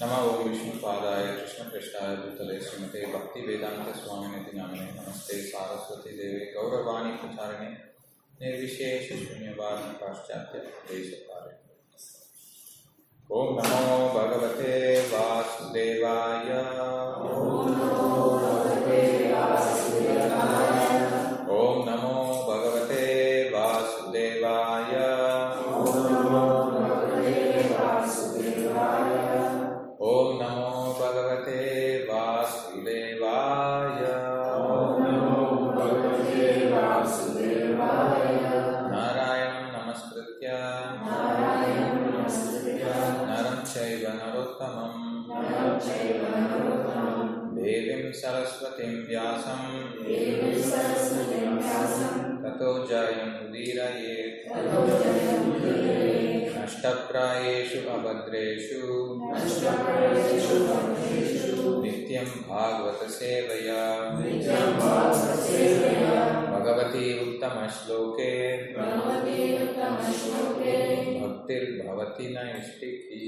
नमः ओं विष्णुपादाय कृष्णपृष्ठाय भूतले श्रीमते भक्तिवेदान्तस्वामिनिति नामिने नमस्ते सारस्वती देवे गौरवाणी प्रचारिणे निर्विशेषशून्यवादी पाश्चात्य देशकारे ॐ नमो भगवते वासुदेवाय। ॐ नमो नित्यं भागवतसेवया Bhagwati उत्तमश्लोके भक्तिर्भवति नैष्टिकी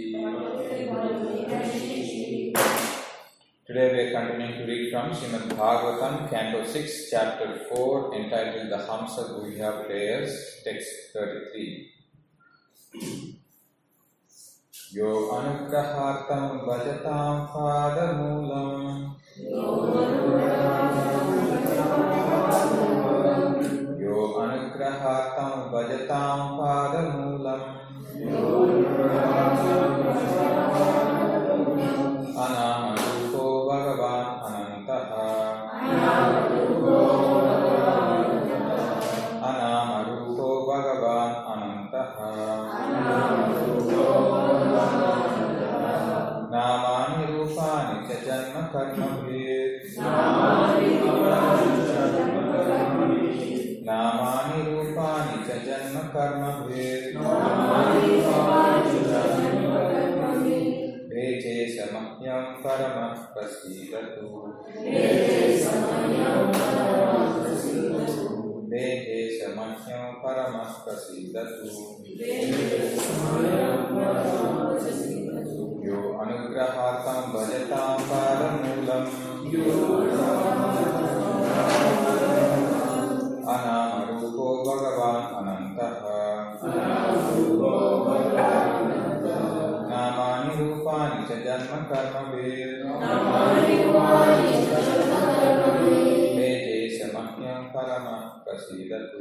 Today we are continuing to read from Srimad Bhagavatam, Canto 6, Chapter 4, entitled The Hamsa Guhya Prayers, text 33. यो अनुग्रहार्थं भजतां पादमूलम्। यो अनुग्रहार्थं भजतां पादमूलम्। जन्म कर्मभित् नामानि रूपाणि च जन्म कर्मभित् वेचे समह्यं परमः प्रसीदतु वेचे समह्यं परमः प्रसीदतु यो अनुग्रहार्थं भजतां पादमूलम् अनामरूपो भगवान् अनन्तः। नामानि रूपाणि च जन्म कर्मभिर् वेदे समह्यं परमः प्रसीदतु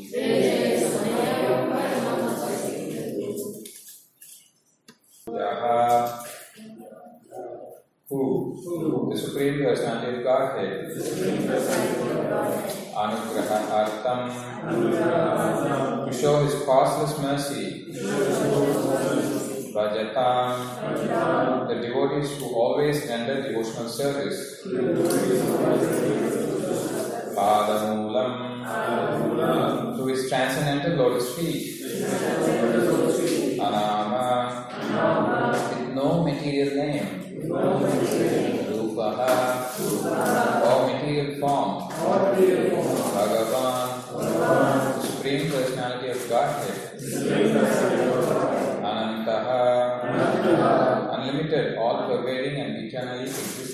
The Supreme Personality of Godhead. Anugraha Artam. To show His causeless mercy. Bhajatam. The devotees who always render devotional service. Padamulam. To His transcendental lotus feet. Form. Bhagavan. Supreme Personality of Godhead. Unlimited, all pervading and eternally existing.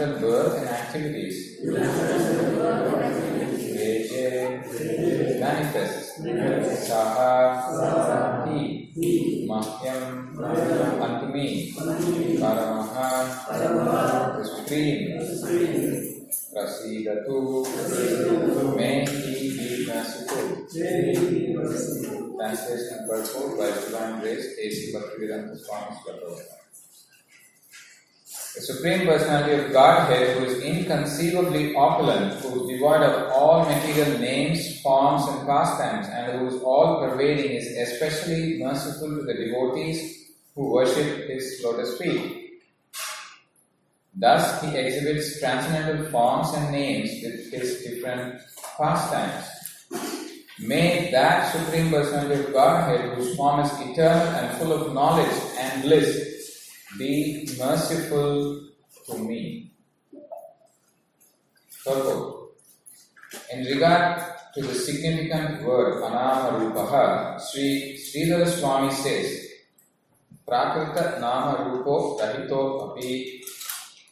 Transcendental birth and activities. Bheje. Manifests. Saha. He. Mahyam. Unto me. Paramaha. The Supreme. Prasidatu. May he be merciful. Translation and purport by Divine Grace A.C. Bhaktivedanta Swami Prabhupada. The Supreme Personality of Godhead, who is inconceivably opulent, who is devoid of all material names, forms, and pastimes, and who is all pervading, is especially merciful to the devotees who worship his lotus feet. Thus, he exhibits transcendental forms and names with his different pastimes. May that Supreme Personality of Godhead, whose form is eternal and full of knowledge and bliss, be merciful to me. Purport. In regard to the significant word Anama Rupaha, Sri Sridhar Swami says, Prakrita Nama Rupo Rahito Api.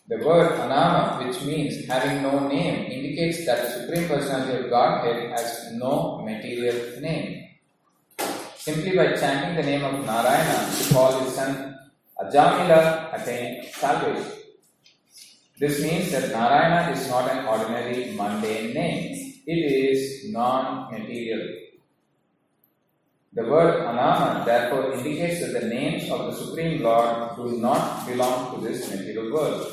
The word Anama, which means having no name, indicates that the Supreme Personality of Godhead has no material name. Simply by chanting the name of Narayana to call his son Ajamila attained salvation. This means that Narayana is not an ordinary mundane name. It is non-material. The word Anama therefore indicates that the names of the Supreme Lord do not belong to this material world.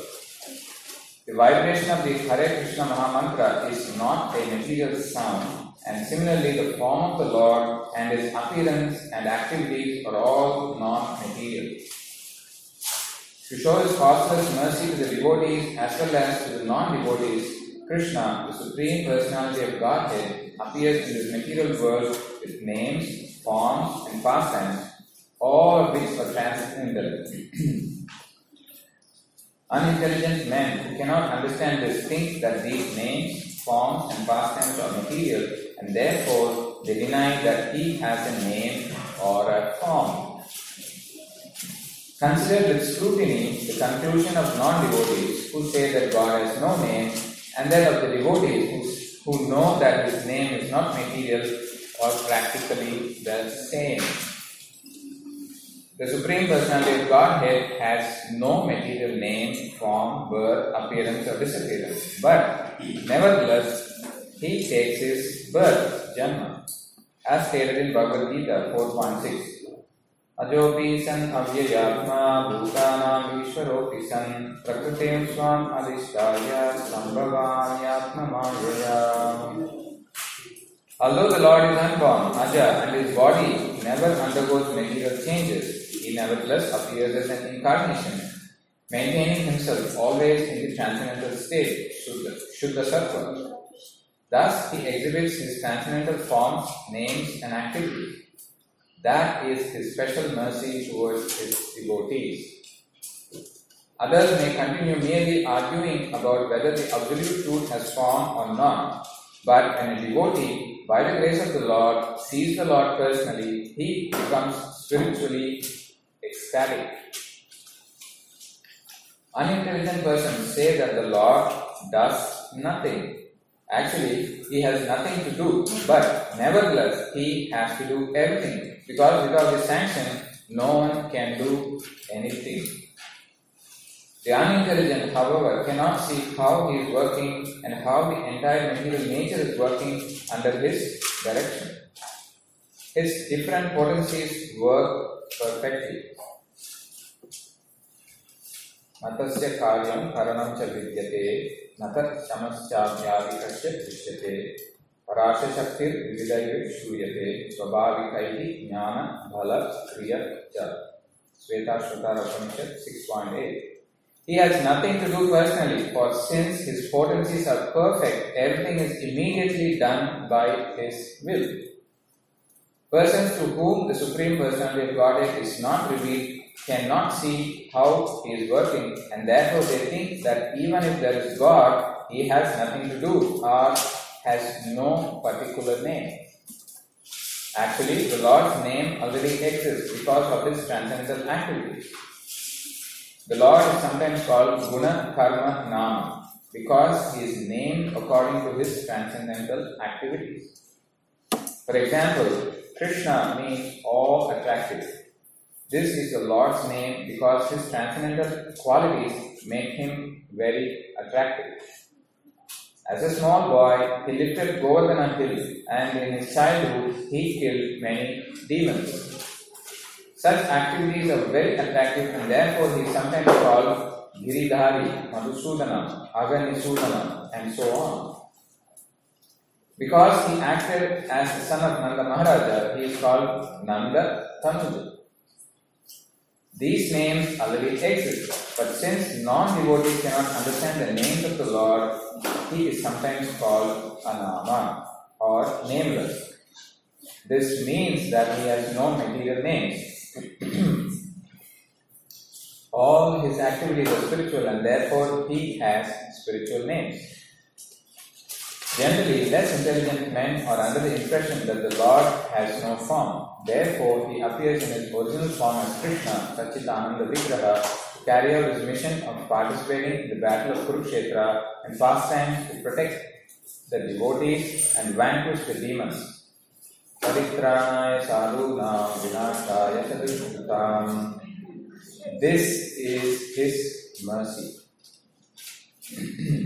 The vibration of the Hare Krishna Mahamantra is not a material sound, and similarly, the form of the Lord and his appearance and activities are all non material. To show his causeless mercy to the devotees as well as to the non devotees, Krishna, the Supreme Personality of Godhead, appears in this material world with names, forms, and pastimes, all of which are transcendental. Unintelligent men who cannot understand this think that these names, forms, and pastimes are material, and therefore they deny that he has a name or a form. Consider with scrutiny the conclusion of non devotees who say that God has no name, and that of the devotees who, who know that his name is not material or practically the same. The Supreme Personality of Godhead has no material name, form, birth, appearance, or disappearance, but nevertheless, he takes his birth, Janma, as stated in Bhagavad Gita 4.6. अजोऽपि सन् अव्ययात्मा भूतानामीश्वरोऽपि सन् प्रकृतिं स्वाम् अधिष्ठाय सम्भवाम्यात्ममायया Although the Lord is unborn, Aja, and his body never undergoes material changes, he nevertheless appears as an incarnation, maintaining himself always in the transcendental state, Shuddha, Shuddha Sattva. Thus, he exhibits his transcendental forms, names, and activities. That is his special mercy towards his devotees. Others may continue merely arguing about whether the absolute truth has form or not, but when a devotee, by the grace of the Lord, sees the Lord personally, he becomes spiritually ecstatic. Unintelligent persons say that the Lord does nothing. Actually, he has nothing to do, but nevertheless, he has to do everything because without his sanction, no one can do anything. The unintelligent, however, cannot see how he is working and how the entire material nature is working under his direction. His different potencies work perfectly. मतस्य कार्यं करणं च विद्यते न तत् शमश्चाव्याधिकस्य दृश्यते पराशशक्तिर्विविधैः श्रूयते स्वाभाविकैः ज्ञान बल क्रिय च Shvetashvatara Upanishad 6.8 He has nothing to do personally, for since his potencies are perfect, everything is immediately done by his will. Persons to whom the Supreme Personality of Godhead is not revealed cannot see how he is working, and therefore they think that even if there is God, he has nothing to do or has no particular name. Actually, the Lord's name already exists because of his transcendental activities. The Lord is sometimes called Guna Karma Nama because he is named according to his transcendental activities. For example, Krishna means all attractive. This is the Lord's name because his transcendental qualities make him very attractive. As a small boy, he lifted Govardhana hill, and in his childhood, he killed many demons. Such activities are very attractive, and therefore he is sometimes called Giridhari, Madhusudana, Aghanisudana, and so on. Because he acted as the son of Nanda Maharaja, he is called Nanda Tanuja. These names already exist, but since non-devotees cannot understand the names of the Lord, he is sometimes called Anama or nameless. This means that he has no material names. All his activities are spiritual and therefore he has spiritual names. Generally, less intelligent men are under the impression that the Lord has no form. Therefore, he appears in his original form as Krishna, Sachitananda Vigraha, to carry out his mission of participating in the battle of Kurukshetra and pastimes to protect the devotees and vanquish the demons. This is his mercy.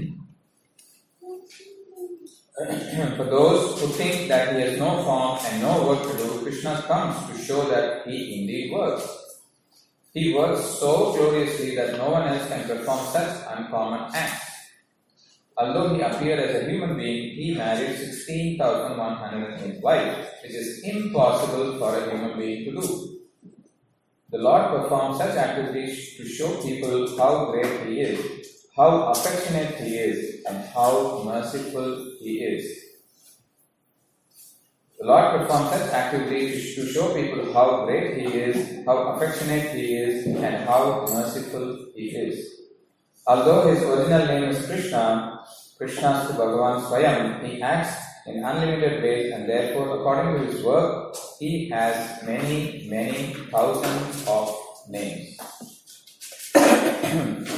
For those who think that he has no form and no work to do, Krishna comes to show that he indeed works. He works so gloriously that no one else can perform such uncommon acts. Although he appeared as a human being, he married 16,108 wives, which is impossible for a human being to do. The Lord performs such activities to show people how great he is how affectionate he is and how merciful he is. The Lord performs such activities to show people how great he is, how affectionate he is, and how merciful he is. Although his original name is Krishna, Krishna to Bhagavan Swayam, he acts in unlimited ways and therefore according to his work, he has many, many thousands of names.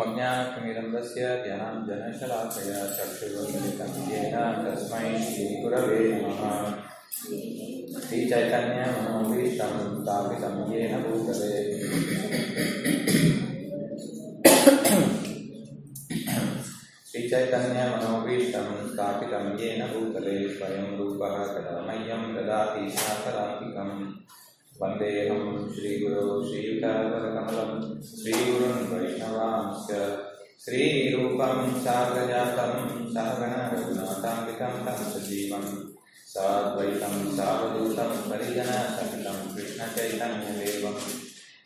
उपज्ञानप्रमिरन्दस्य ध्यानाञ्जनशलाकया चक्षुरुन्मिलितं येन तस्मै श्रीगुरवे नमः। श्रीचैतन्यमनोभीष्टं स्थापितं येन भूतले श्रीचैतन्यमनोभीष्टं स्थापितं येन भूतले स्वयं रूपः कदा मह्यं ददाति शाकरान्तिकम् वन्देऽहं श्रीगुरो श्रीयुतावरकमलं श्रीगुरुन् वैष्णवांश्च श्रीरूपं साग्रजातं सहगणरघुनाथान्वितं तं सजीवं साद्वैतं सावधूतं परिजनसहितं कृष्णचैतन्यदेवं,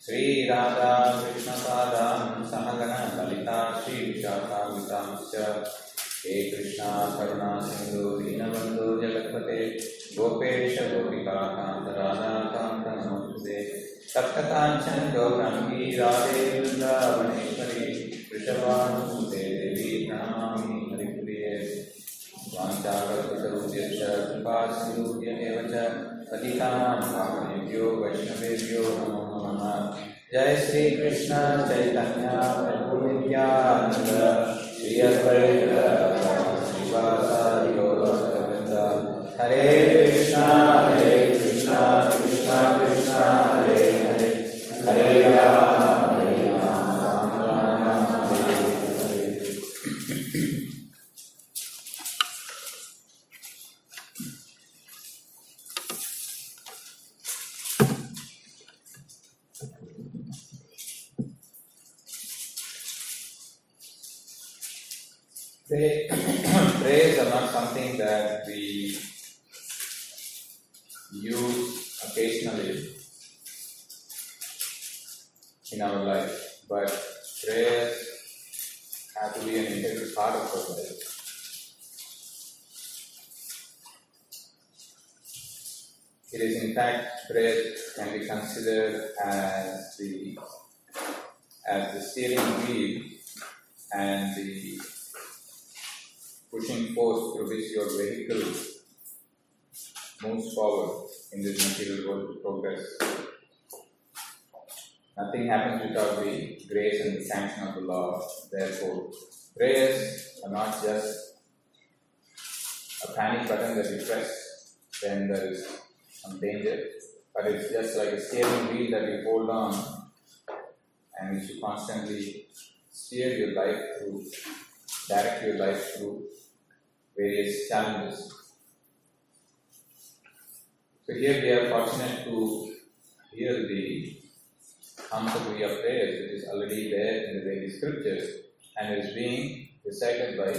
श्रीराधा कृष्णपादान् सहगणललिता श्रीविशाखान्वितांश्च हे कृष्णा करुणा सिन्धु दीनबन्धु, जगत्पते गोपेश गोपिकान्त राधाकान्त नमोस्तुते सप्तकाञ्चन गौराङ्गी राधे वृन्दावनेश्वरी वृषभानुसुते देवी प्रणमामि हरिप्रिये वाञ्छाकल्पतरुभ्यश्च कृपा एव च पतितानां पावनेभ्यो वैष्णवेभ्यो नमो नमः। जय श्रीकृष्ण, चैतन्य प्रभु Nityanand Shri Therefore, prayers are not just a panic button that you press, when there is some danger. But it's just like a steering wheel that you hold on and you should constantly steer your life through, direct your life through various challenges. So here we are fortunate to hear the Hamsa Guhya prayers, which is already there in the Vedic scriptures and is being recited by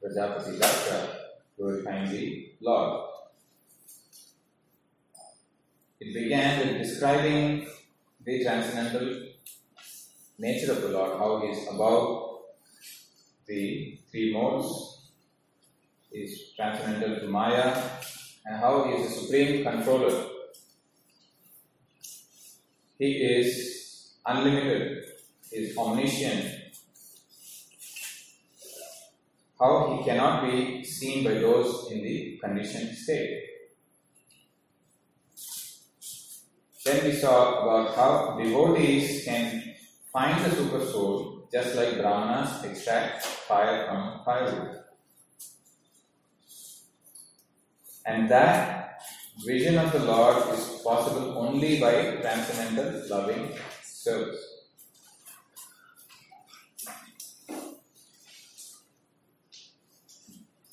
Prajapati Daksha, glorifying the Lord. It began with describing the transcendental nature of the Lord, how He is above the three modes, He is transcendental to Maya, and how He is the supreme controller. He is unlimited, He is omniscient, how He cannot be seen by those in the conditioned state. Then we saw about how devotees can find the super soul just like brahmanas extract fire from firewood. And that vision of the Lord is possible only by transcendental loving service.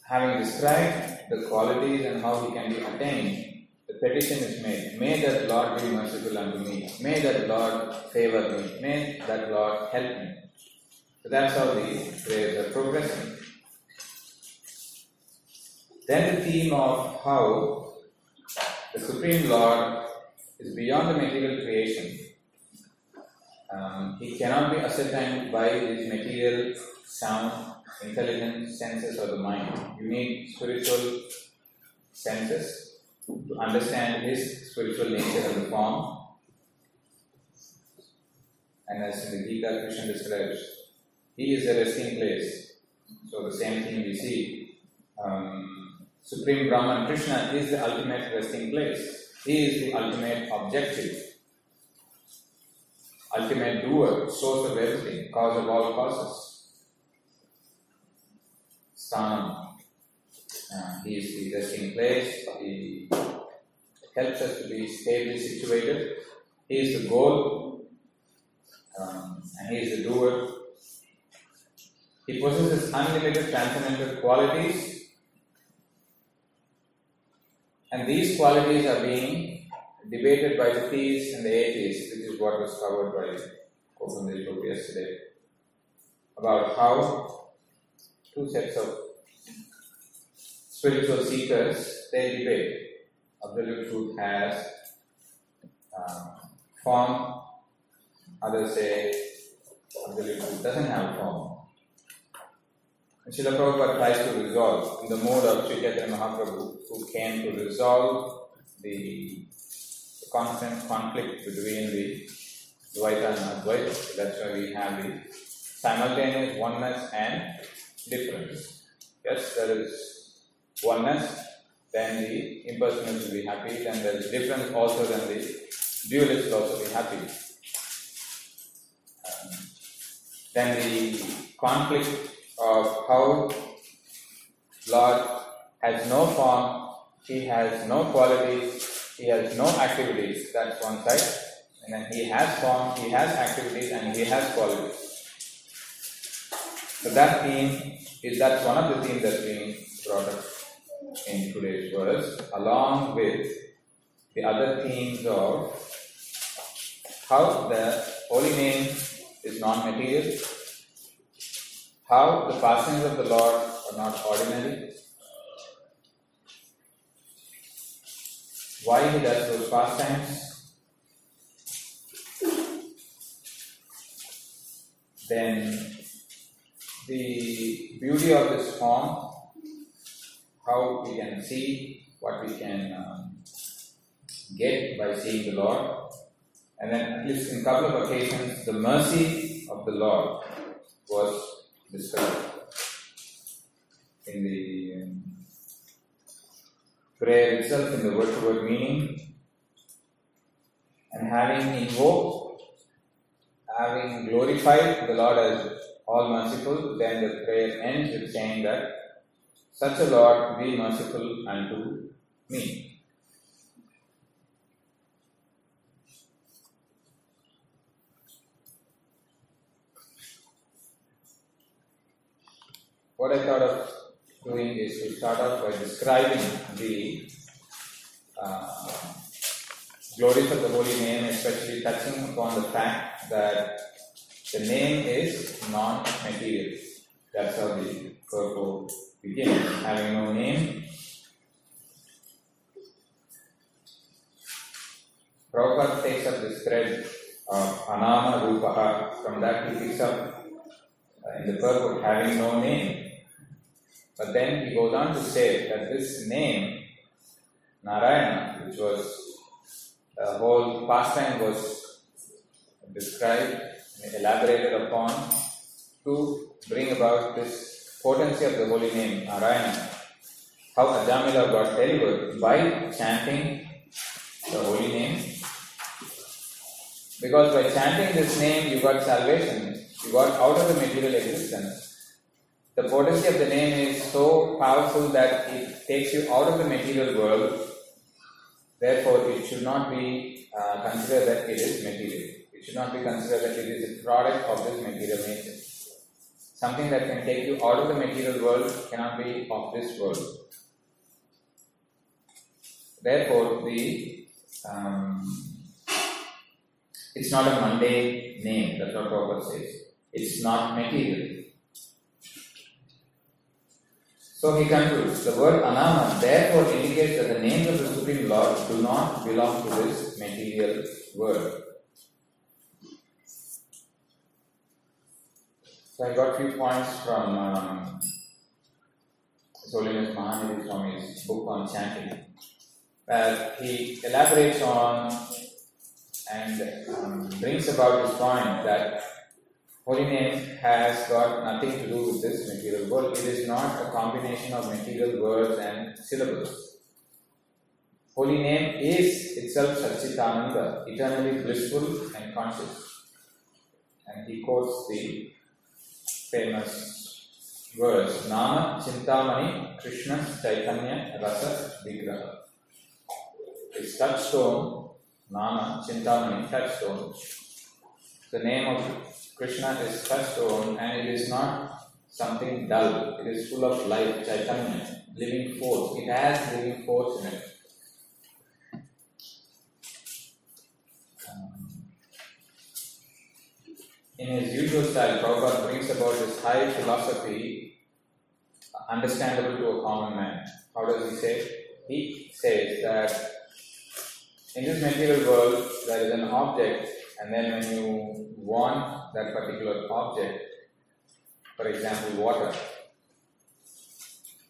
Having described the qualities and how he can be attained, the petition is made. May that Lord be merciful unto me. May that Lord favor me. May that Lord help me. So that's how the prayers are progressing. Then the theme of how the Supreme Lord is beyond the material creation. Um, he cannot be ascertained by his material sound, intelligence, senses, or the mind. You need spiritual senses to understand his spiritual nature and the form. And as the Gita, Krishna describes, he is the resting place. So the same thing we see. Um, Supreme Brahman Krishna is the ultimate resting place. He is the ultimate objective, ultimate doer, source of everything, cause of all causes. Stanam, uh, he is the resting place. He helps us to be stably situated. He is the goal, um, and he is the doer. He possesses unlimited transcendental qualities, and these qualities are being debated by the theists and the atheists, which is what was covered by Kopandir yesterday, about how two sets of spiritual seekers, they debate. Absolute truth has um, form, others say absolute truth doesn't have form. And Srila Prabhupada tries to resolve in the mode of Chaitanya Mahaprabhu, who came to resolve the, the constant conflict between the Dvaita and Advaita. That's why we have the simultaneous oneness and difference. Yes, there is oneness, then the impersonalist will be happy, then there is difference also, then the dualist will also be happy. Um, then the conflict of how Lord has no form, He has no qualities, He has no activities, that's one side. And then He has form, He has activities, and He has qualities. So that theme is that's one of the themes that's being brought up in today's verse, along with the other themes of how the holy name is non material, how the passings of the Lord are not ordinary, why he does those pastimes. Then the beauty of this form how we can see what we can um, get by seeing the Lord. And then, at least in a couple of occasions, the mercy of the Lord was described in the um, prayer itself, in the word to word meaning. And having invoked, having glorified the Lord as all merciful, then the prayer ends with saying that Such a Lord, be merciful unto me. What I thought of doing is to start off by describing the uh, glories of the holy name, especially touching upon the fact that the name is non-material. That's how the purport begins. Having no name, Prabhupada takes up this thread of Anama Rupaha. From that he picks up uh, in the purport having no name. But then he goes on to say that this name, Narayana, which was the whole pastime was described elaborated upon to bring about this potency of the holy name, Narayana. How Ajamila got delivered by chanting the holy name. Because by chanting this name, you got salvation, you got out of the material existence. The potency of the name is so powerful that it takes you out of the material world. Therefore, it should not be uh, considered that it is material. It should not be considered that it is a product of this material nature. Something that can take you out of the material world cannot be of this world. Therefore, the um, it's not a mundane name. That's what Prabhupada says. It's not material. So he concludes, the word anama therefore indicates that the names of the Supreme Lord do not belong to this material world. So I got a few points from um, His Holiness Mahanidhi Swami's book on chanting. Where he elaborates on and um, brings about this point that Holy name has got nothing to do with this material world. It is not a combination of material words and syllables. Holy name is itself Satchitananda, eternally blissful and conscious. And he quotes the famous verse Nama Chintamani Krishna Chaitanya Rasa Vigraha. His touchstone, Nama Chintamani, touchstone. The name of Krishna is touchstone and it is not something dull. It is full of life, Chaitanya, living force. It has living force in it. In his usual style, Prabhupada brings about this high philosophy understandable to a common man. How does he say? He says that in this material world, there is an object, and then when you want that particular object, for example, water,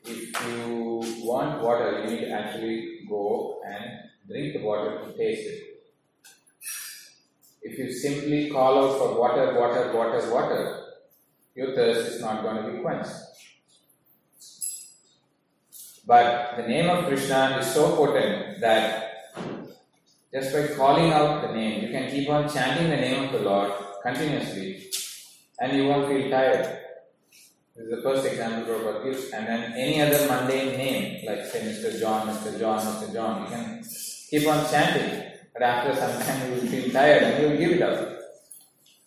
if you want water, you need to actually go and drink the water to taste it. If you simply call out for water, water, water, water, your thirst is not going to be quenched. But the name of Krishna is so potent that just by calling out the name, you can keep on chanting the name of the Lord continuously and you won't feel tired. This is the first example Prabhupada gives. And then any other mundane name, like say Mr. John, Mr. John, Mr. John, you can keep on chanting. But after some time you will feel tired and you will give it up.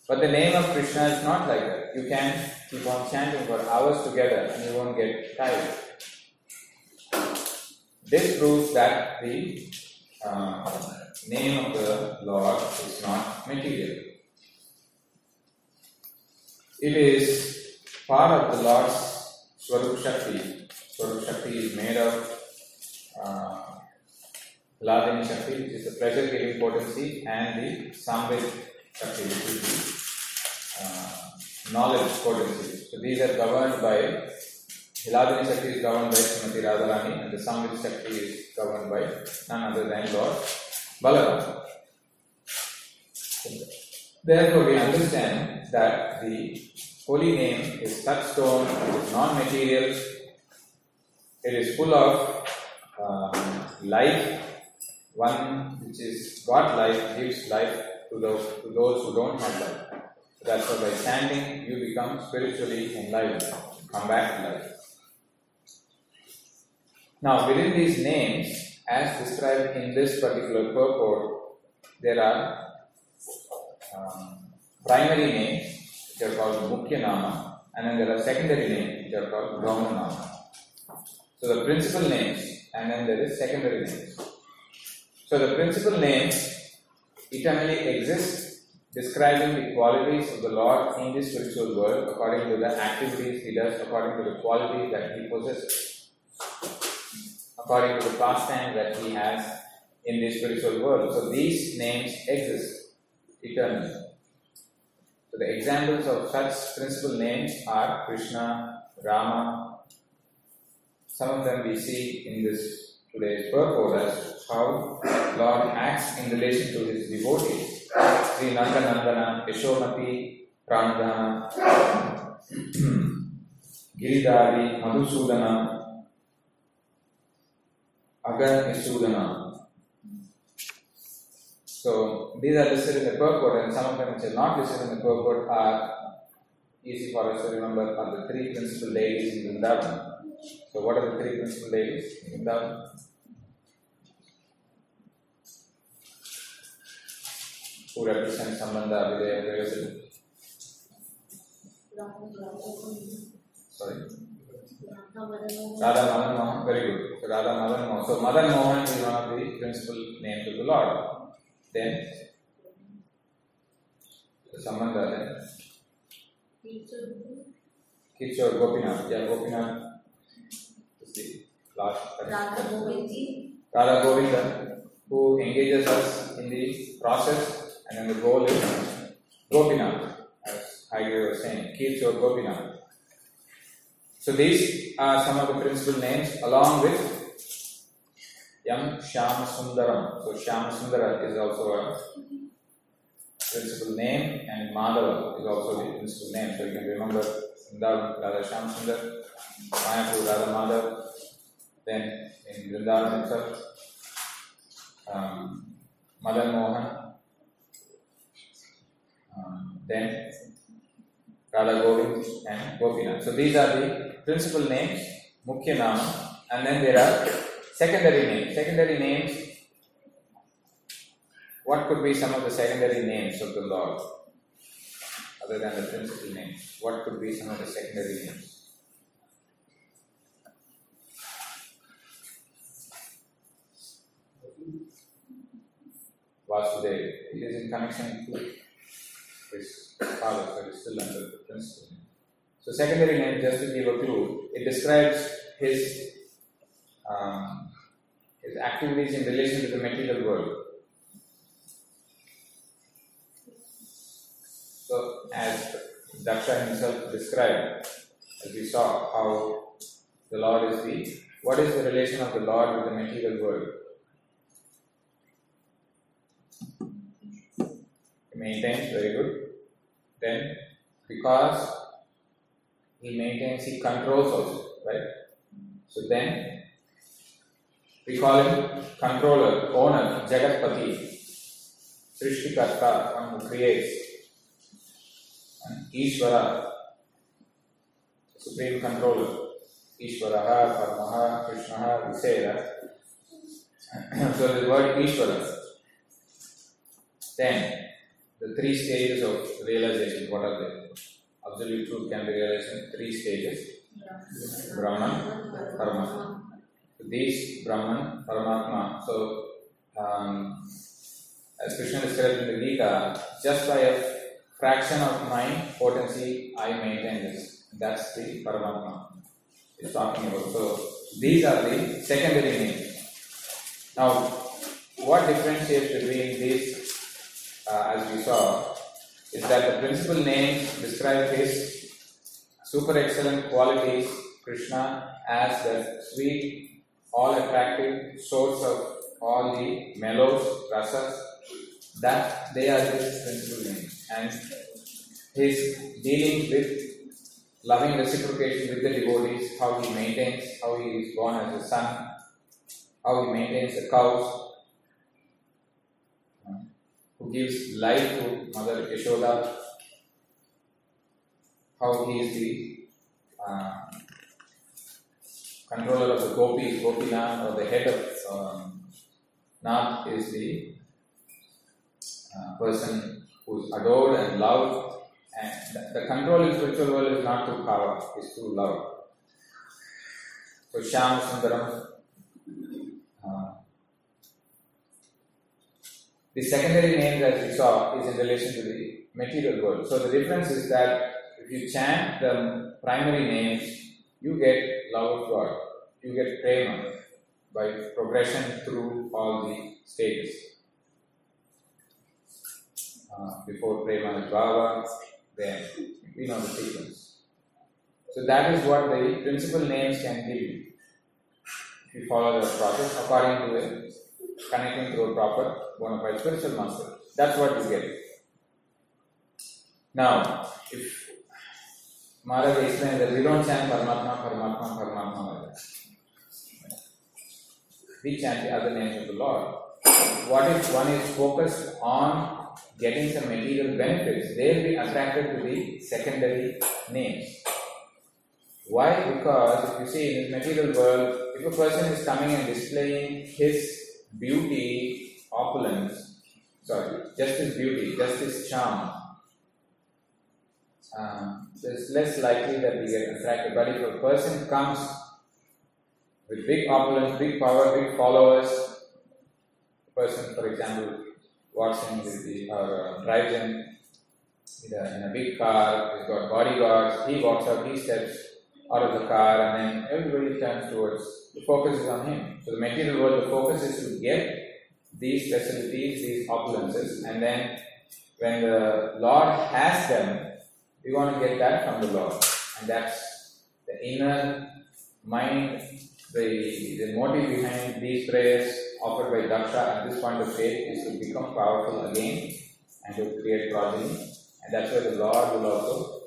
But the name of Krishna is not like that. You can keep on chanting for hours together and you won't get tired. This proves that the uh, name of the Lord is not material. It is part of the Lord's Swarup Shakti. Swarup Shakti is made of uh, Hladini Shakti, which is the pleasure giving potency, and the Samvit Shakti, which is the uh, knowledge potency. So these are governed by Hladini Shakti is governed by Srimati Radharani, and the Samvit Shakti is governed by none other than Lord Balaram. Therefore, we understand that the holy name is touchstone, it is non material, it is full of um, life. One which is God life gives life to those, to those who don't have life. Why by standing, you become spiritually enlightened, come back to life. Now, within these names, as described in this particular purport, there are um, primary names, which are called Mukhya Nama, and then there are secondary names, which are called Brahma Nama. So, the principal names, and then there is secondary names. So, the principal names eternally exist, describing the qualities of the Lord in this spiritual world according to the activities he does, according to the qualities that he possesses according to the pastime that he has in the spiritual world. So these names exist eternally. So the examples of such principal names are Krishna, Rama. Some of them we see in this today's purport as how Lord acts in relation to his devotees. Sri Nanda Nandana, Yashomati, Pranadhana, Giridhari, Madhusudana, Aghanisudana. So these are listed in the purport, and some of them which are not listed in the purport are easy for us to remember are the three principal deities in Vrindavan. So what are the three principal deities Vrindavan? Who represent Sambandha, Videya, Prayasana? Sorry. Radha Madan Mohan, very good. So Radha Madan Mohan. So Madan Mohan is one of the principal names of the Lord. Then the Sambandha then Kishore Gopinath. Yeah, Gopinath. Radha Govindji, Radha Govinda, who engages us in the process, and then the goal is Gopinath, as Heidegger was saying, Kishore Gopinath. So these are some of the principal names, along with Yam Shyam Sundaram. So Shyam Sundara is also a principal name, and Madhava is also the principal name. So you can remember Vrindavan Radha Shyam Sundar, Mayapur Radha Madhav, then in Vrindavan itself, um, Madan Mohan, um, then Radha Govind and Gopinath. So these are the principal names, Mukhya Nama, and then there are secondary names. Secondary names, what could be some of the secondary names of the Lord other than the principal names? What could be some of the secondary names? Vasudev. It is in connection to his father, so it is still under the principal name. So secondary name, just to give a clue, it describes his um, his activities in relation to the material world. So as Daksha himself described, as we saw how the Lord is the what is the relation of the Lord with the material world? He maintains very good. Then because he maintains, he controls also, right? So then we call him controller, owner, Jagatpati, Srishtikarta, one who creates, and Ishvara, supreme controller, Ishvaraha, Paramaha, Krishnaha, Visera. so the word Ishvara. Then the three stages of realization, what are they? Absolute truth can be realized in three stages. Brahman, Paramatma. So these Brahman, Paramatma. So, um, as Krishna described in the Gita, just by a fraction of my potency, I maintain this. That's the Paramatma is talking about. So, these are the secondary names. Now, what differentiates between these, uh, as we saw, is that the principal names describe his super excellent qualities, Krishna, as the sweet, all attractive source of all the mellows, rasas, that they are his principal names. And his dealing with loving reciprocation with the devotees, how he maintains, how he is born as a son, how he maintains the cows, gives life to Mother Yashoda, how he is the uh, controller of the gopi, Gopinath, or the head of um, Nath is the uh, person who is adored and loved. And the, the control in spiritual world is not through power, it's through love. So Shyam Sundaram. Uh, the secondary name that we saw is in relation to the material world. So the difference is that if you chant the primary names, you get love of God, you get prema by progression through all the stages. Uh, before prema is bhava, then we know the sequence. So that is what the principal names can give you. If you follow the process according to it, connecting through proper bona fide spiritual master. That's what you get. Now, if Maharaj explained that we don't chant Paramatma, Paramatma, Paramatma like that. We chant the other names of the Lord. What if one is focused on getting some material benefits? They'll be attracted to the secondary names. Why? Because if you see in this material world, if a person is coming and displaying his beauty, opulence, sorry, just his beauty, just his charm, um, it's less likely that we get attracted. But if a person comes with big opulence, big power, big followers, person, for example, walks in with the, or uh, drives in in a, in a big car, he's got bodyguards, he walks out, he steps out of the car, and then everybody turns towards, the focus is on him. So the material world, the focus is to get these facilities, these opulences, and then when the Lord has them, we want to get that from the Lord. And that's the inner mind, the, the motive behind these prayers offered by Daksha at this point of faith is to become powerful again and to create progeny. And that's where the Lord will also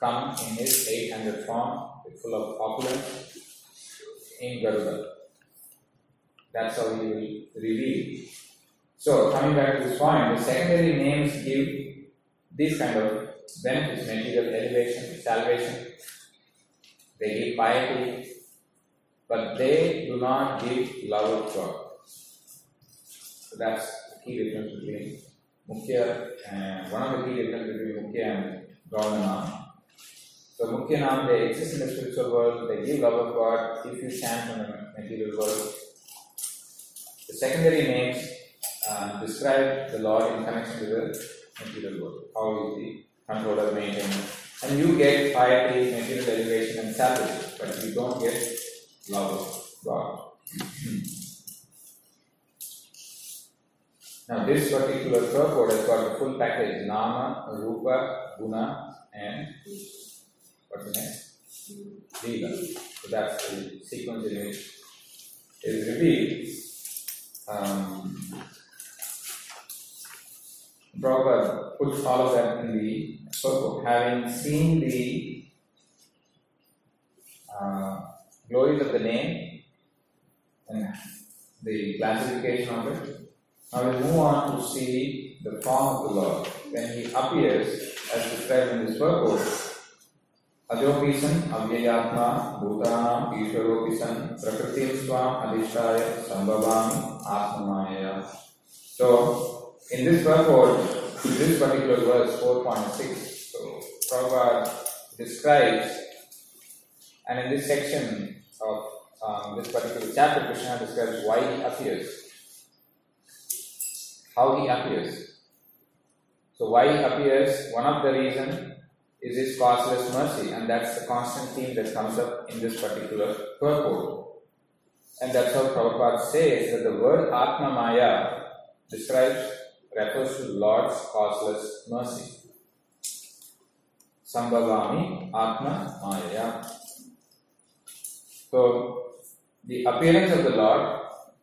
come in his 800 form, full of opulence in Garuda. That's how he will reveal. So, coming back to this point, the secondary names give these kind of benefits, material elevation, salvation. They give piety, but they do not give love of God. So that's the key difference between Mukhya and one of the key difference between Mukhya and Gaudana. So Mukhya Nam, they exist in the spiritual world, they give love of God if you stand from the material world. The secondary names uh, describe the Lord in connection to the material world. How is the controller maintained? And you get piety, material elevation, and salvation, but you don't get love of God. now, this particular purport has got the full package Nama, Rupa, Guna, and what's the next? Lila. So that's the sequence in which it is revealed. Um, Prabhupada all of that in the purport. Having seen the uh, glories of the name and the classification of it, now we move on to see the form of the Lord. When he appears, as described in this purport, अजोपीसन अव्ययात्मा भूतानाम ईश्वरोपीसन प्रकृतिम स्वाम अधिष्ठाय संभवामि आत्ममाया So, in this purport, this particular verse 4.6, so Prabhupada describes, and in this section of um, this particular chapter, Krishna describes why he appears, how he appears. So, why he appears, one of the reasons is his causeless mercy, and that's the constant theme that comes up in this particular purport. And that's how Prabhupada says that the word Atma Maya describes, refers to Lord's causeless mercy. Sambhavami Atma Maya. So, the appearance of the Lord,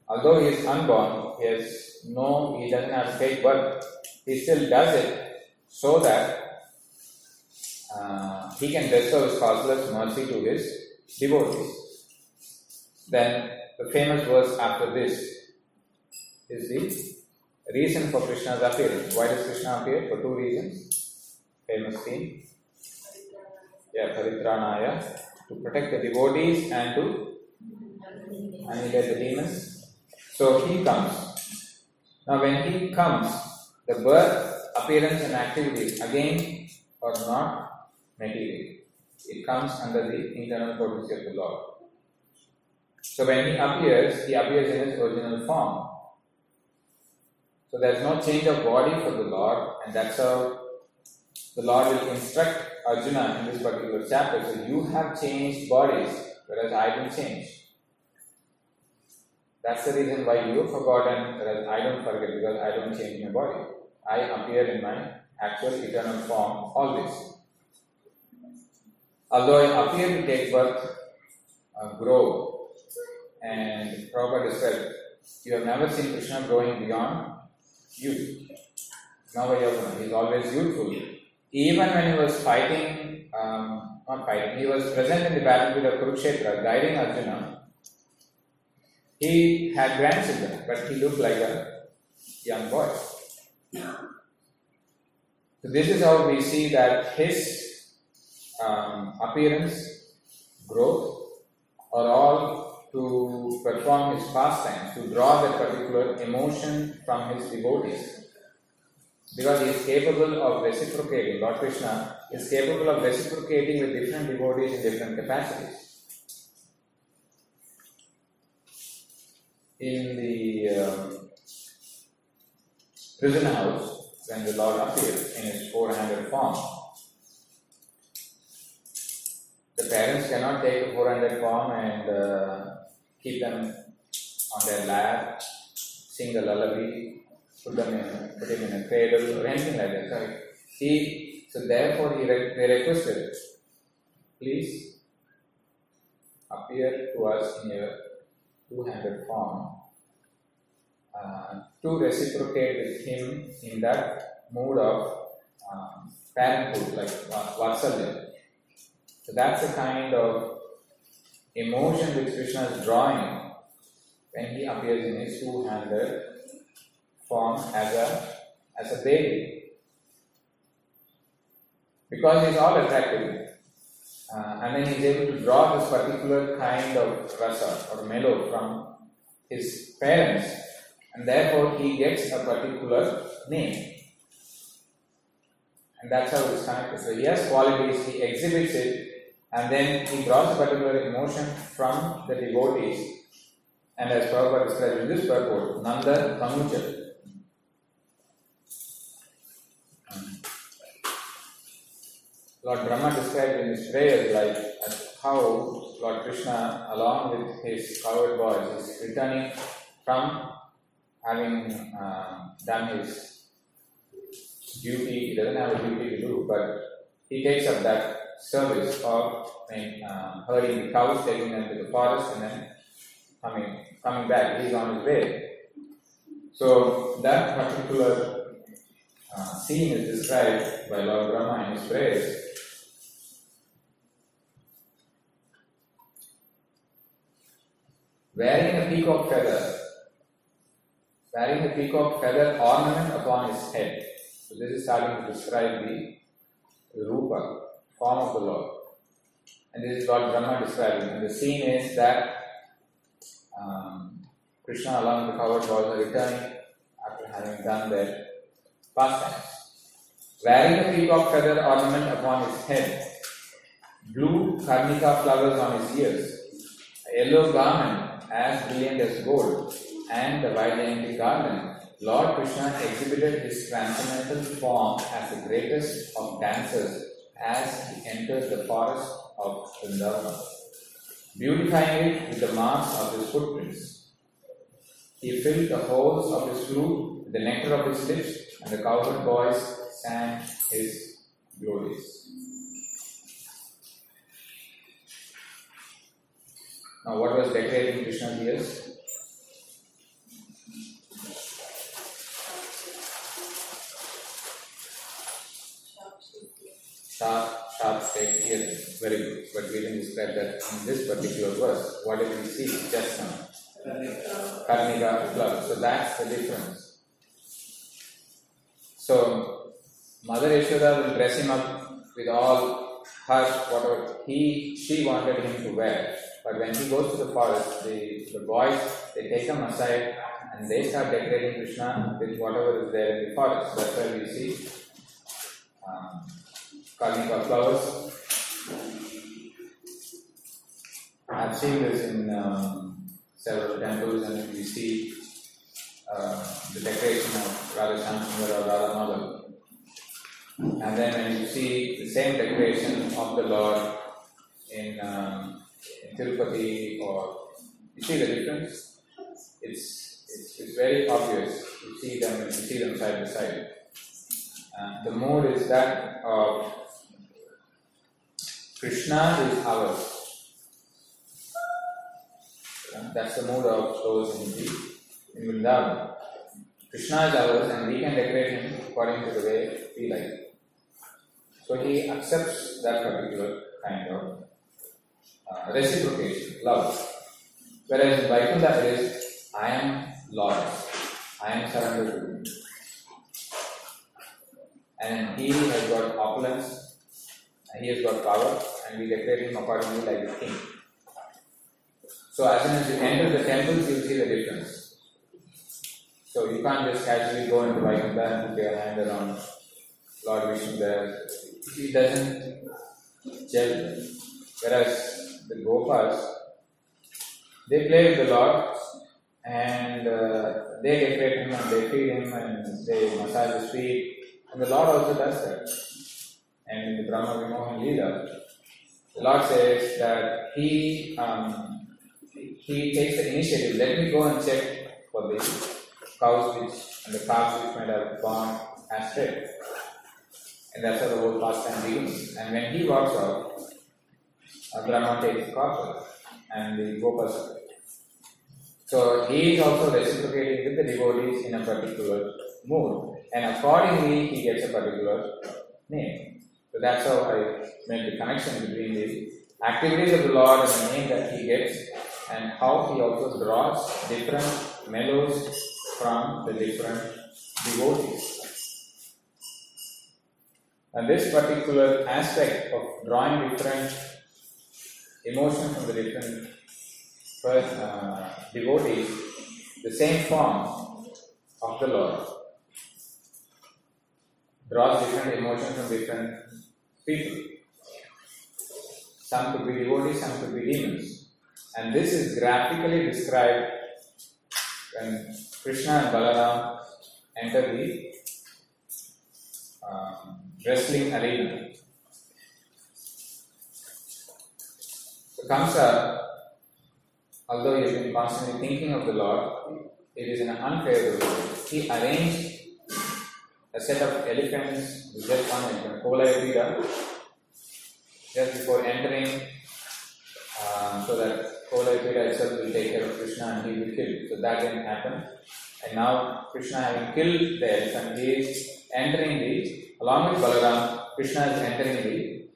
although he is unborn, he has no, he doesn't have fake birth, he still does it so that uh, he can bestow his causeless mercy to his devotees. Then the famous verse after this is the reason for Krishna's appearance. Why does Krishna appear? For two reasons. Famous theme. Yeah, Paritranaya, to protect the devotees and to annihilate the demons. So he comes. Now, when he comes, the birth, appearance, and activity again are not material. It comes under the internal potency of the Lord. So, when he appears, he appears in his original form. So, there is no change of body for the Lord, and that's how the Lord will instruct Arjuna in this particular chapter. So, you have changed bodies, whereas I didn't change. That's the reason why you have forgotten, whereas I don't forget because I don't change my body. I appear in my actual eternal form always. Although I appear to take birth, uh, grow, and Prabhupada described, you have never seen Krishna growing beyond youth. Nava-yauvana, he is always youthful. Even when he was fighting, um, not fighting, he was present in the battlefield of Kurukshetra, guiding Arjuna. He had grandchildren, but he looked like a young boy. So this is how we see that his um, appearance, growth, are all to perform his pastimes, to draw that particular emotion from his devotees. Because he is capable of reciprocating, Lord Krishna is capable of reciprocating with different devotees in different capacities. In the um, prison house, when the Lord appeared in his four-handed form, the parents cannot take a four-handed form and uh, keep them on their lap, sing the lullaby, put them in, put him in a cradle or anything like that. So he, so therefore he re- they requested, please appear to us in your two-handed form uh, to reciprocate with him in that mood of um, parenthood, like va- vatsalya. So that's the kind of emotion which Krishna is drawing when he appears in his two-handed form as a as a baby. Because he's all attractive. Uh, and then he's able to draw this particular kind of rasa or mellow from his parents, and therefore he gets a particular name. And that's how it's connected. So he has qualities, he exhibits it, and then he draws particular emotion from the devotees. And as Prabhupada described in this purport, Nanda Tanuja. Lord Brahma described in his prayers like how Lord Krishna, along with his cowherd boys, is returning from having uh, done his duty. He doesn't have a duty to do, but he takes up that service of um, herding the cows, taking them to the forest, and then coming coming back. He's on his way. So that particular uh, scene is described by Lord Brahma in his prayers. Wearing a peacock feather, wearing a peacock feather ornament upon his head. So this is starting to describe the rupa, form of the Lord. And this is what Brahma describing. And the scene is that um, Krishna along with the boys are returning after having done their pastimes. Wearing a peacock feather ornament upon his head, blue karnika flowers on his ears, a yellow garment as brilliant as gold, and the white dainty garland, Lord Krishna exhibited his transcendental form as the greatest of dancers as he entered the forest of Vrindavan, beautifying it with the marks of his footprints. He filled the holes of his flute with the nectar of his lips, and the cowherd boys sang his glories. Now, what was decorating Krishna's ears? Sharp, sharp shaped earrings. Very good. But we didn't describe that in this particular verse. What did we see just now? Karnika flower. So that's the difference. So Mother Yashoda will dress him up with all her whatever he she wanted him to wear. But when he goes to the forest, the, the boys they take him aside and they start decorating Krishna with whatever is there in the forest. That's why we see Kalika flowers. I've seen this in um, several temples, and we see uh, the decoration of Radha Shyamsundar or Radha Madhav. And then when you see the same decoration of the Lord in, um, in Tirupati, or you see the difference. It's, it's it's very obvious. You see them you see them side by side. Uh, the mood is that of Krishna is ours. That's the mood of those in the in Vrindavan. Krishna is ours and we can decorate him according to the way we like. So he accepts that particular kind of uh, reciprocation, love. Whereas in Vaikuntha is, I am Lord, I am surrendered to him. And he has got opulence, and he has got power, and we decorate him accordingly like a king. So as soon as you enter the temples, you see the difference. So you can't just casually go into Vaikuntha and put your hand around Lord Vishnu there. He doesn't gel. Whereas the Gopas, they play with the Lord and uh, they decorate him and they feed him and they massage his feet. And the Lord also does that. And in the Brahma Vimohan Leela, the Lord says that he um, he takes the initiative. Let me go and check for the cows which and the calves which might have gone astray. And that's how the whole pastime begins. And when he walks out, Brahma takes copper and the gopas. So he is also reciprocating with the devotees in a particular mood, and accordingly he gets a particular name. So that's how I made the connection between the activities of the Lord and the name that he gets, and how he also draws different mellows from the different devotees. And this particular aspect of drawing different emotions from the different uh, devotees, the same form of the Lord draws different emotions from different people. Some could be devotees, some could be demons. And this is graphically described when Krishna and Balaram enter the um, wrestling arena. So Kamsa, although he has been constantly thinking of the Lord, it is an unfavorable. He arranged a set of elephants, We just one elephant, Kuvalayapida, just before entering, um, so that Kuvalayapida itself will take care of Krishna and he will kill. So that didn't happen. And now Krishna having killed the elephant, he is entering the, along with Balaram, Krishna is entering the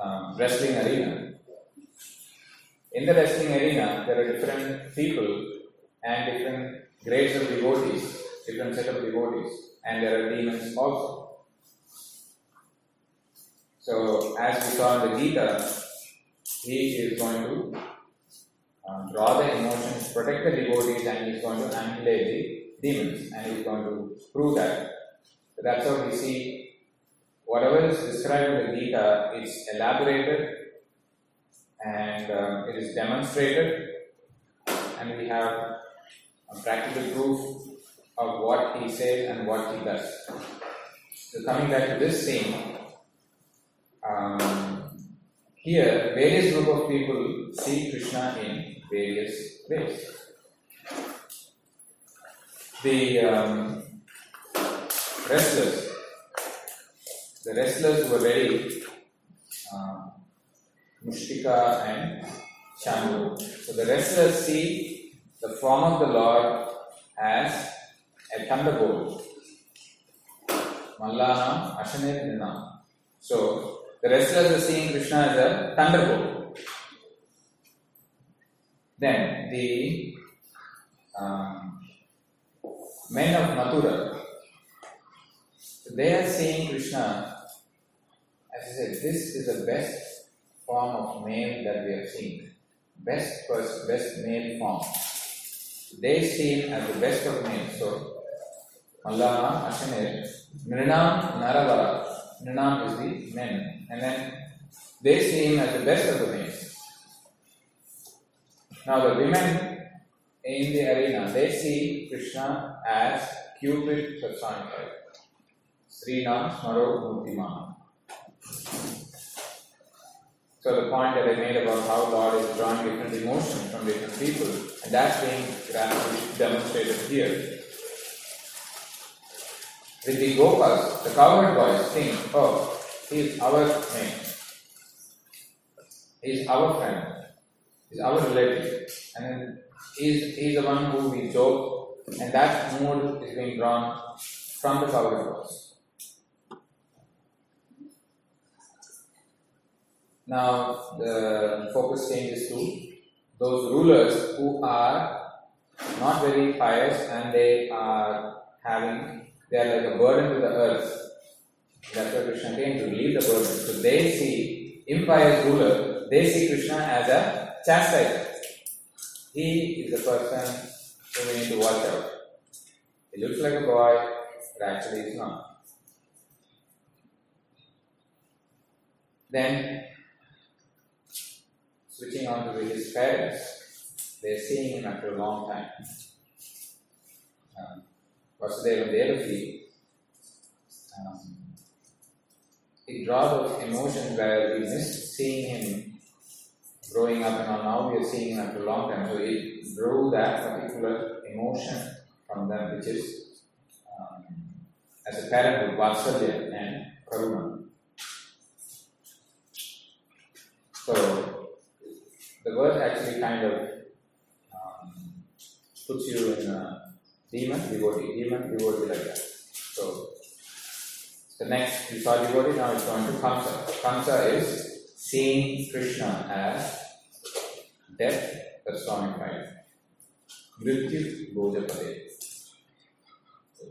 um, wrestling arena. In the wrestling arena, there are different people and different grades of devotees, different set of devotees, and there are demons also. So, as we saw in the Gita, he is going to uh, draw the emotions, protect the devotees, and he is going to annihilate the demons, and he is going to prove that. So that's how we see whatever is described in the Gita is elaborated and uh, it is demonstrated, and we have a practical proof of what he says and what he does. So, coming back to this scene, um, here various group of people see Krishna in various ways. The um, wrestlers, the wrestlers were very uh, Mushtika and Chandu. So the wrestlers see the form of the Lord as thunderbolt. Mallanam Ashanir Nrinam. So the wrestlers are seeing Krishna as a thunderbolt. Then the um, men of Mathura, they are seeing Krishna, as I said, this is the best form of male that we have seen. best person, best male form. They see him as the best of males. So, Mallama, Ashanir, Nrinam, Naravara. Nrinam is the men. And then they see him as the best of the men. Now, the women in the arena, they see Krishna as Cupid personified. Strinam Smaro Murtiman. So the point that I made about how God is drawing different emotions from different people, and that's being graphically demonstrated here. With the Gopas, the cowherd boys think, oh, he is our mate, is our friend, He is our relative, and then he's, he's the one who we joke, and that mood is being drawn from the cowherd boys. Now the focus changes to those rulers who are not very pious and they are having they are like a burden to the earth. That's why Krishna came to relieve the burden. So they see impious ruler, they see Krishna as a chastiser. He is the person who we need to watch out. He looks like a boy, but actually he's not. Then switching on to his parents, they're seeing him after a long time. Um, Vasudeva Devaki, um, it draws those emotions where we missed seeing him growing up and now we are seeing him after a long time. So it drew that particular emotion from them, which is um, as a parent, of Vatsalya and Karuna. So the word actually kind of um, puts you in a demon, devotee, demon, devotee like that. So the next, you saw devotee, now it's going to Kamsa. Kamsa is seeing Krishna as death personified. Mrityu Bojapade. So,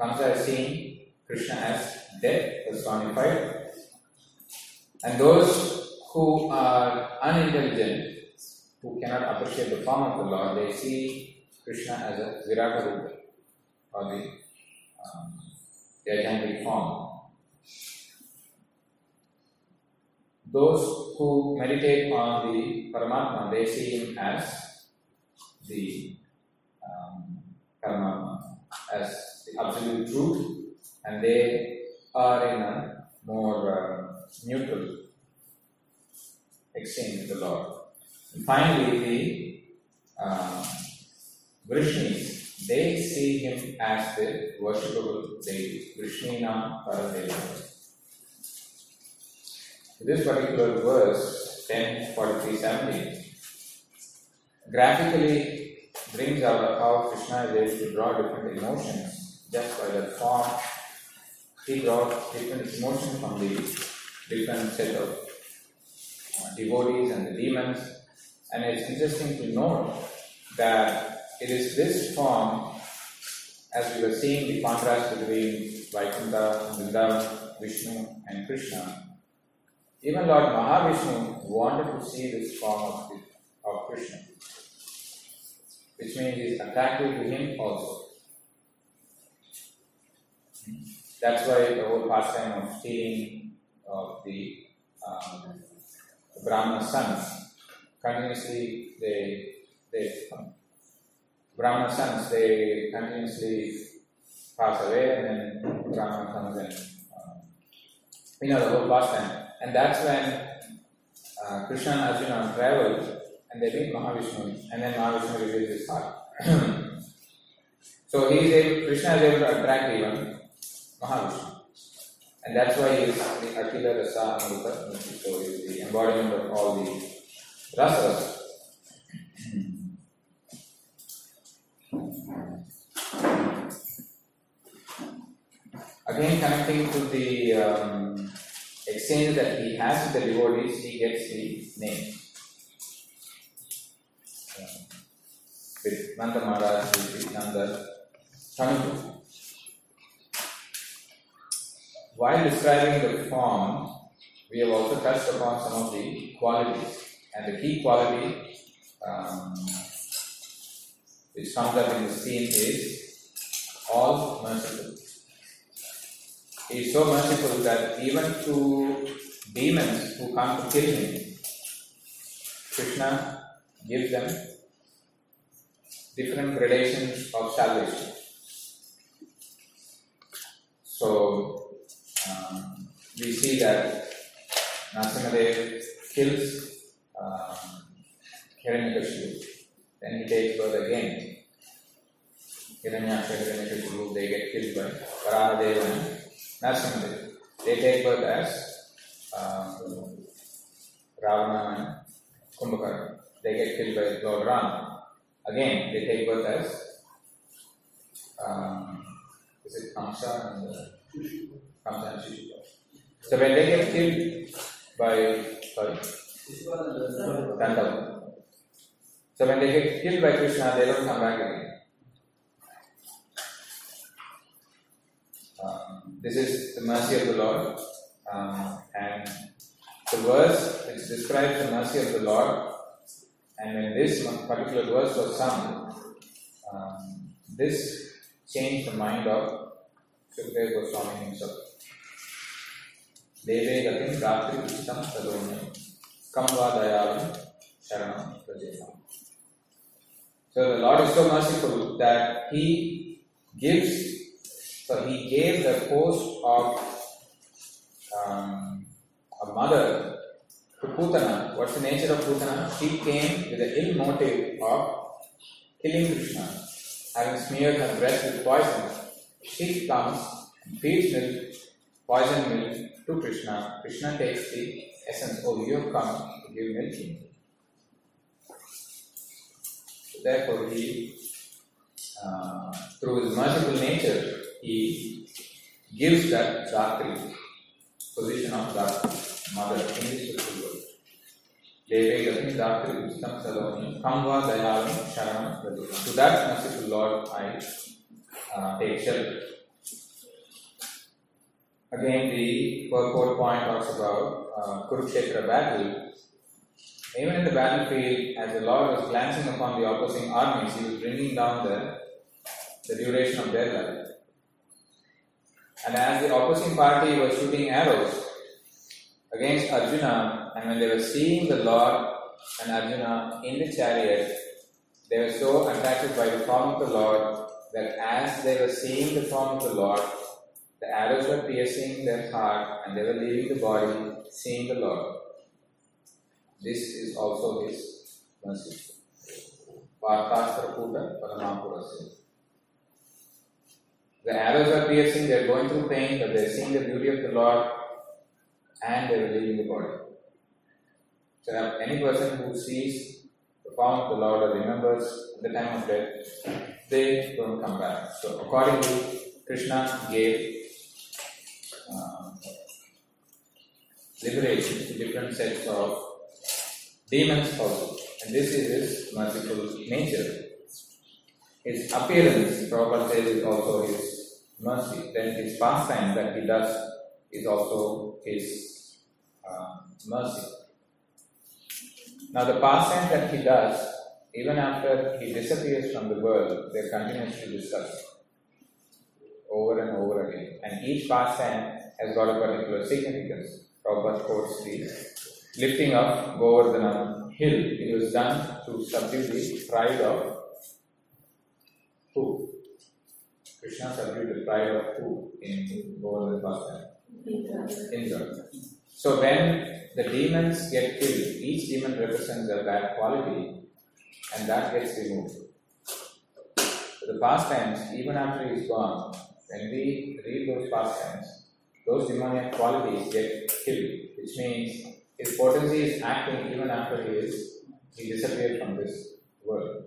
Kamsa is seeing Krishna as death personified. And those who are unintelligent, who cannot appreciate the form of the Lord, they see Krishna as a Virata Rupa or the, um, form. Those who meditate on the Paramatma, they see him as the um, Paramatma, as the absolute truth, and they are in a more uh, neutral exchange with the Lord. And finally, the uh, Vrishnis, they see him as the worshipable deity, Vrishnina Paradeva. This particular verse, 10 43 17, graphically brings out how Krishna is able to draw different emotions just by the form. He draws different emotions from the different set of uh, devotees and the demons. And it's interesting to note that it is this form, as we were seeing the contrast between Vaikuntha, Vrindavan, Vishnu, and Krishna. Even Lord Mahavishnu wanted to see this form of, the, of Krishna, which means it's attractive to him also. That's why the whole pastime of stealing of the um, Brahma sons continuously they they Brahma sons they continuously pass away and then Brahma comes and uh, you know the whole pastime. And that's when uh, Krishna and Arjuna travel and they meet Mahavishnu and then Mahavishnu reveals his heart. so he is able, Krishna is able to attract even Mahavishnu. And that's why he is the Akila Rasa Amrita, so he is the embodiment of all the rasas. Again, connecting to the um, exchange that he has with the devotees, he gets the name. Nanda Maharaj, Nanda Tanuja. While describing the form, we have also touched upon some of the qualities. and the key quality um, which comes up in this theme is all merciful. He is so merciful that even to demons who come to kill him, Krishna gives them different gradations of salvation. So um, we see that Narasimhadev kills um, Hiranyakashipu, then he takes birth again. Hiranyaksha, Hiranyakashipu, they get killed by Varahadev and Narasimhadev. They take birth as um, Ravana and Kumbhakarna. They get killed by Lord Rama. Again, they take birth as um, is it Kamsa and uh, Kamsa and Shishupal. So when they get killed by sorry, Dandav. So when they get killed by Krishna, they don't come back again. Um, this is the mercy of the Lord, um, and the verse which describes the mercy of the Lord, and when this particular verse was sung, um, this changed the mind of Sukadeva Goswami himself. देवे गतिं रात्रि उचितं तदोन्य कं वा दयालु शरणं प्रजेताम् So the Lord is so merciful that He gives, so He gave the post of um, a mother to Putana. What's the nature of Putana? She came with the ill motive of killing Krishna. Having smeared her breast with poison, she comes and feeds milk, poison milk to Krishna. Krishna takes the essence, oh, you have come to give milk to me. Therefore, he, uh, through his merciful nature, he gives that Dhatri, position of Dhatri, mother, in this spiritual world. Deve Gati Dhatri Ustam Saloni, Kamva Dayalam Sharanam Pradipam. To that merciful Lord, I uh, take shelter. Again, the purport point talks about uh, Kurukshetra battle. Even in the battlefield, as the Lord was glancing upon the opposing armies, he was bringing down the, the duration of their life. And as the opposing party was shooting arrows against Arjuna, and when they were seeing the Lord and Arjuna in the chariot, they were so attracted by the form of the Lord that as they were seeing the form of the Lord, the arrows were piercing their heart and they were leaving the body, seeing the Lord. This is also His mercy. Parthastraputa Paramapurasya. The arrows are piercing, they are going through pain, but they are seeing the beauty of the Lord and they are leaving the body. So, any person who sees the form of the Lord or remembers the time of death, they don't come back. So, accordingly, Krishna gave um, liberation to different sets of demons also. And this is his merciful nature. His appearance, Prabhupada says, is also his mercy. Then his pastime that he does is also his uh, mercy. Now, the pastime that he does, even after he disappears from the world, they're continuously discussed over and over again. And each pastime has got a particular significance. Prabhupada quotes the lifting of Govardhana hill. It was done to subdue the pride of who? Krishna subdued the pride of who in Govardhana pastime? Indra. So when the demons get killed, each demon represents a bad quality and that gets removed. So the pastimes, even after he is gone, when we read those pastimes, those demoniac qualities get killed, which means his potency is acting even after he is he disappeared from this world.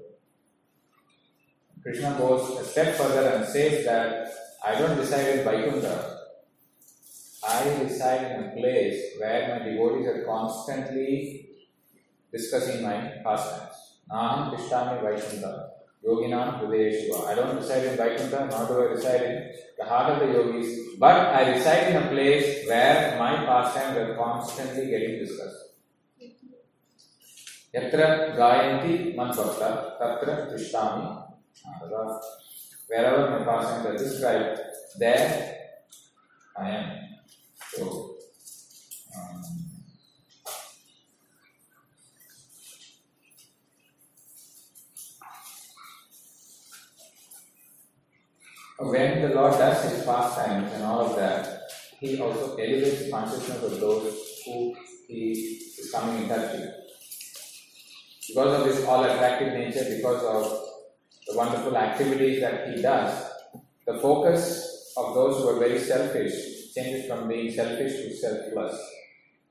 Krishna goes a step further and says that I don't reside in Vaikuntha. I reside in a place where my devotees are constantly discussing my pastimes. Naham Tishtami Vaikuntha. Yoginam Hridayeshva. I don't reside in Vaikuntha, nor do I reside in the heart of the yogis, but I reside in a place where my pastimes are constantly getting discussed. Yatra gayanti man bhakta, tatra Wherever my pastimes are described, there I am. So, um, when the Lord does his pastimes and all of that, he also elevates the consciousness of those who he is coming in touch with. Because of this all attractive nature, because of the wonderful activities that he does, the focus of those who are very selfish changes from being selfish to selfless.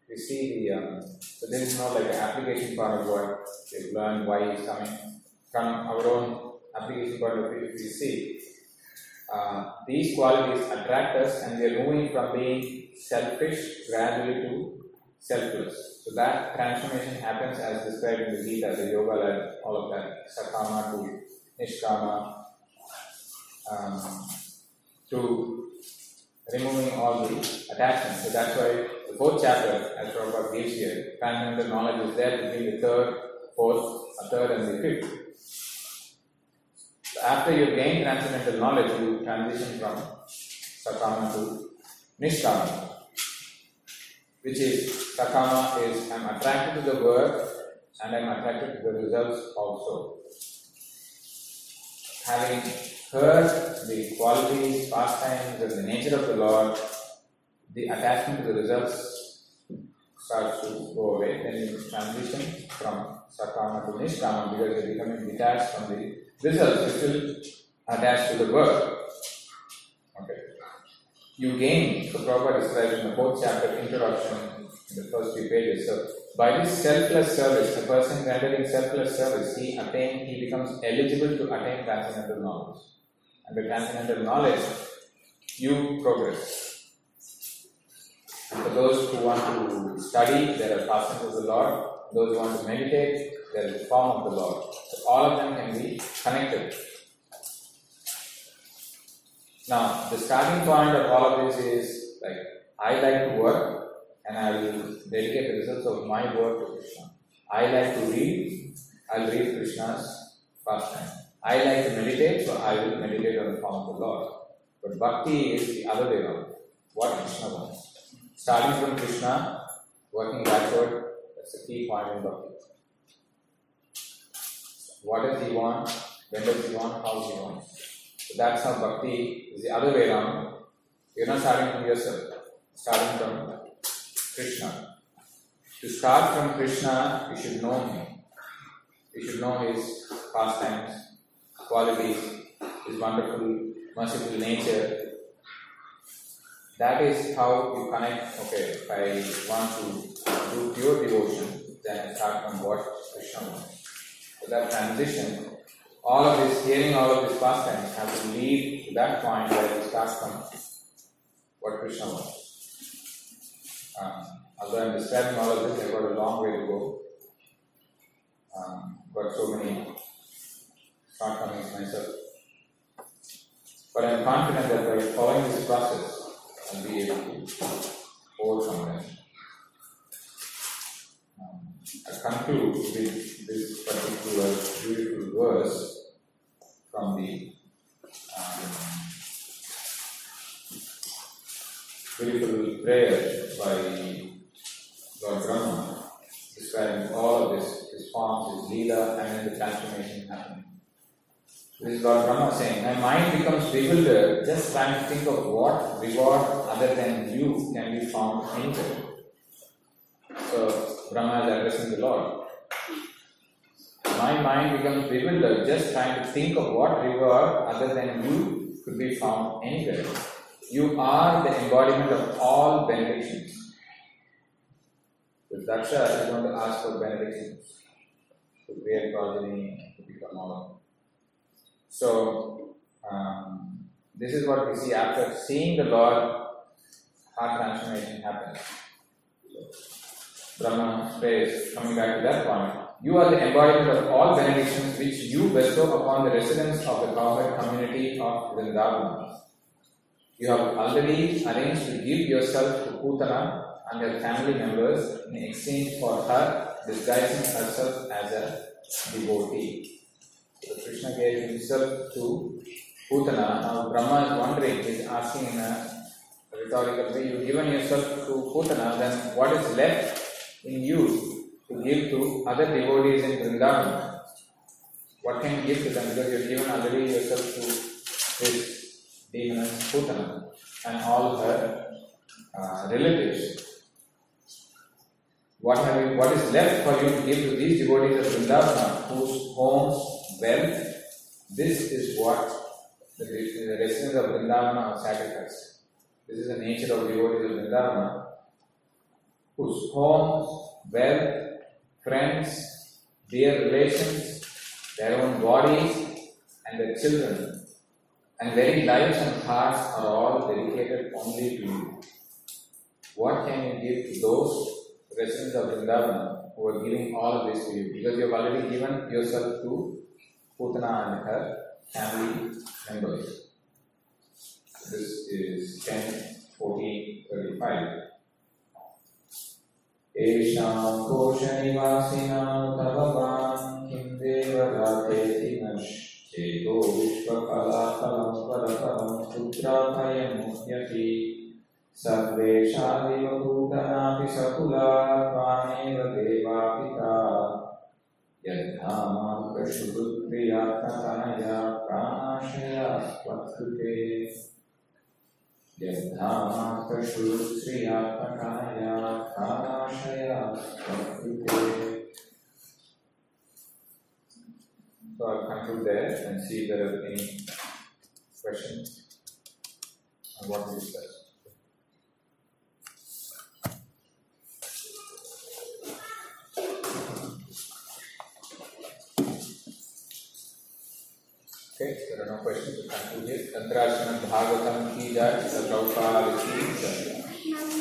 We see the, um, so this is not like an application part of what we've learned, why he's coming. From our own application part of view, we see uh, these qualities attract us and we are moving from being selfish gradually to selfless. So that transformation happens as described in the Gita, the yoga and all of that, sakama to nishkama, um, to removing all the attachments. So that's why the fourth chapter, as Prabhupada gives here, transcendental knowledge is there between the third, fourth, a third and the fifth. So after you gain transcendental knowledge, you transition from sakama to nishkama, which is sakama is I'm attracted to the work and I'm attracted to the results also. Having heard the qualities, pastimes, and the nature of the Lord, the attachment to the results starts to go away. Then you transition from sakama to nishkama because you're becoming detached from the results. You're still attached to the work. Okay. You gain, the Prabhupada describes in the fourth chapter, introduction, in the first few pages. So, by this selfless service, the person rendering selfless service, he attain, he becomes eligible to attain transcendental knowledge. And with transcendental knowledge, you progress. And for those who want to study, there are pastimes of the Lord. Those who want to meditate, there is the form of the Lord. So all of them can be connected. Now, the starting point of all of this is like I like to work and I will dedicate the results of my work to Krishna. I like to read, I'll read Krishna's pastime. I like to meditate, so I will meditate on the form of the Lord. But bhakti is the other way around. What Krishna wants. Starting from Krishna, working backward, that's the key point in bhakti. What does he want? When does he want? How does he wants? So that's how bhakti is the other way around. You're not starting from yourself, starting from Krishna. To start from Krishna, you should know him. You should know his pastimes, qualities, his wonderful, merciful nature. That is how you connect. Okay, if I want to do pure devotion, then start from what Krishna wants. So that transition, all of this, hearing all of these pastimes, have to lead to that point where you start from what Krishna wants. Um, although I'm describing all of this, I've got a long way to go. Um, got so many shortcomings myself. But I'm confident that by following this process, I'll be able to overcome them. Um, I conclude with this particular beautiful verse from the um, beautiful prayer by Lord Brahma, describing all of this, his forms, his leela, and then the transformation happening. This is Lord Brahma saying, My mind becomes bewildered just trying to think of what reward other than you can be found anywhere. So Brahma is addressing the Lord. My mind becomes bewildered just trying to think of what reward other than you could be found anywhere. You are the embodiment of all benedictions. The Daksha is going to ask for benedictions to create progeny, to become all. So, um, this is what we see after seeing the Lord, heart transformation happens. Brahma says, coming back to that point, you are the embodiment of all benedictions which you bestow upon the residents of the cowherd community of Vrindavan. You have already arranged to give yourself to Putana and her family members in exchange for her disguising herself as a devotee. So Krishna gave himself to Putana. Now Brahma is wondering, he's asking in a rhetorical way, you've given yourself to Putana, then what is left in you to give to other devotees in Vrindavan? What can you give to them? Because you've given already yourself to this demon Putana and all her uh, relatives. What, have you, what is left for you to give to these devotees of Vrindavana, whose homes, wealth, this is what the, the residents of Vrindavana are sacrificed. This is the nature of devotees of Vrindavana, whose homes, wealth, friends, dear relations, their own bodies, and their children, and very lives and hearts are all dedicated only to you. What can you give to those residents of Vrindavan who are giving all of this to you? Because you have already given yourself to Putana and her family members. This is 10, 14, 35. येषां कोशनिवासिनां तव one किं देवरातेति एको विश्वकलातलं परतरं क्षुद्राभयमुह्यति सर्वेषादिव भूतनापि सकुला त्वामेव देवापिता। यद्धामाल्कशुकृत्क्रियात्मतनया प्राणाशया त्वत्कृते यद्धामाल्कशुकृत्क्रियात्मतनया प्राणाशया त्वत्कृते So I'll conclude there and see if there are any questions on what we discussed. Okay, there are no questions conclude it. Tantrashana Bhagavatam ki jai.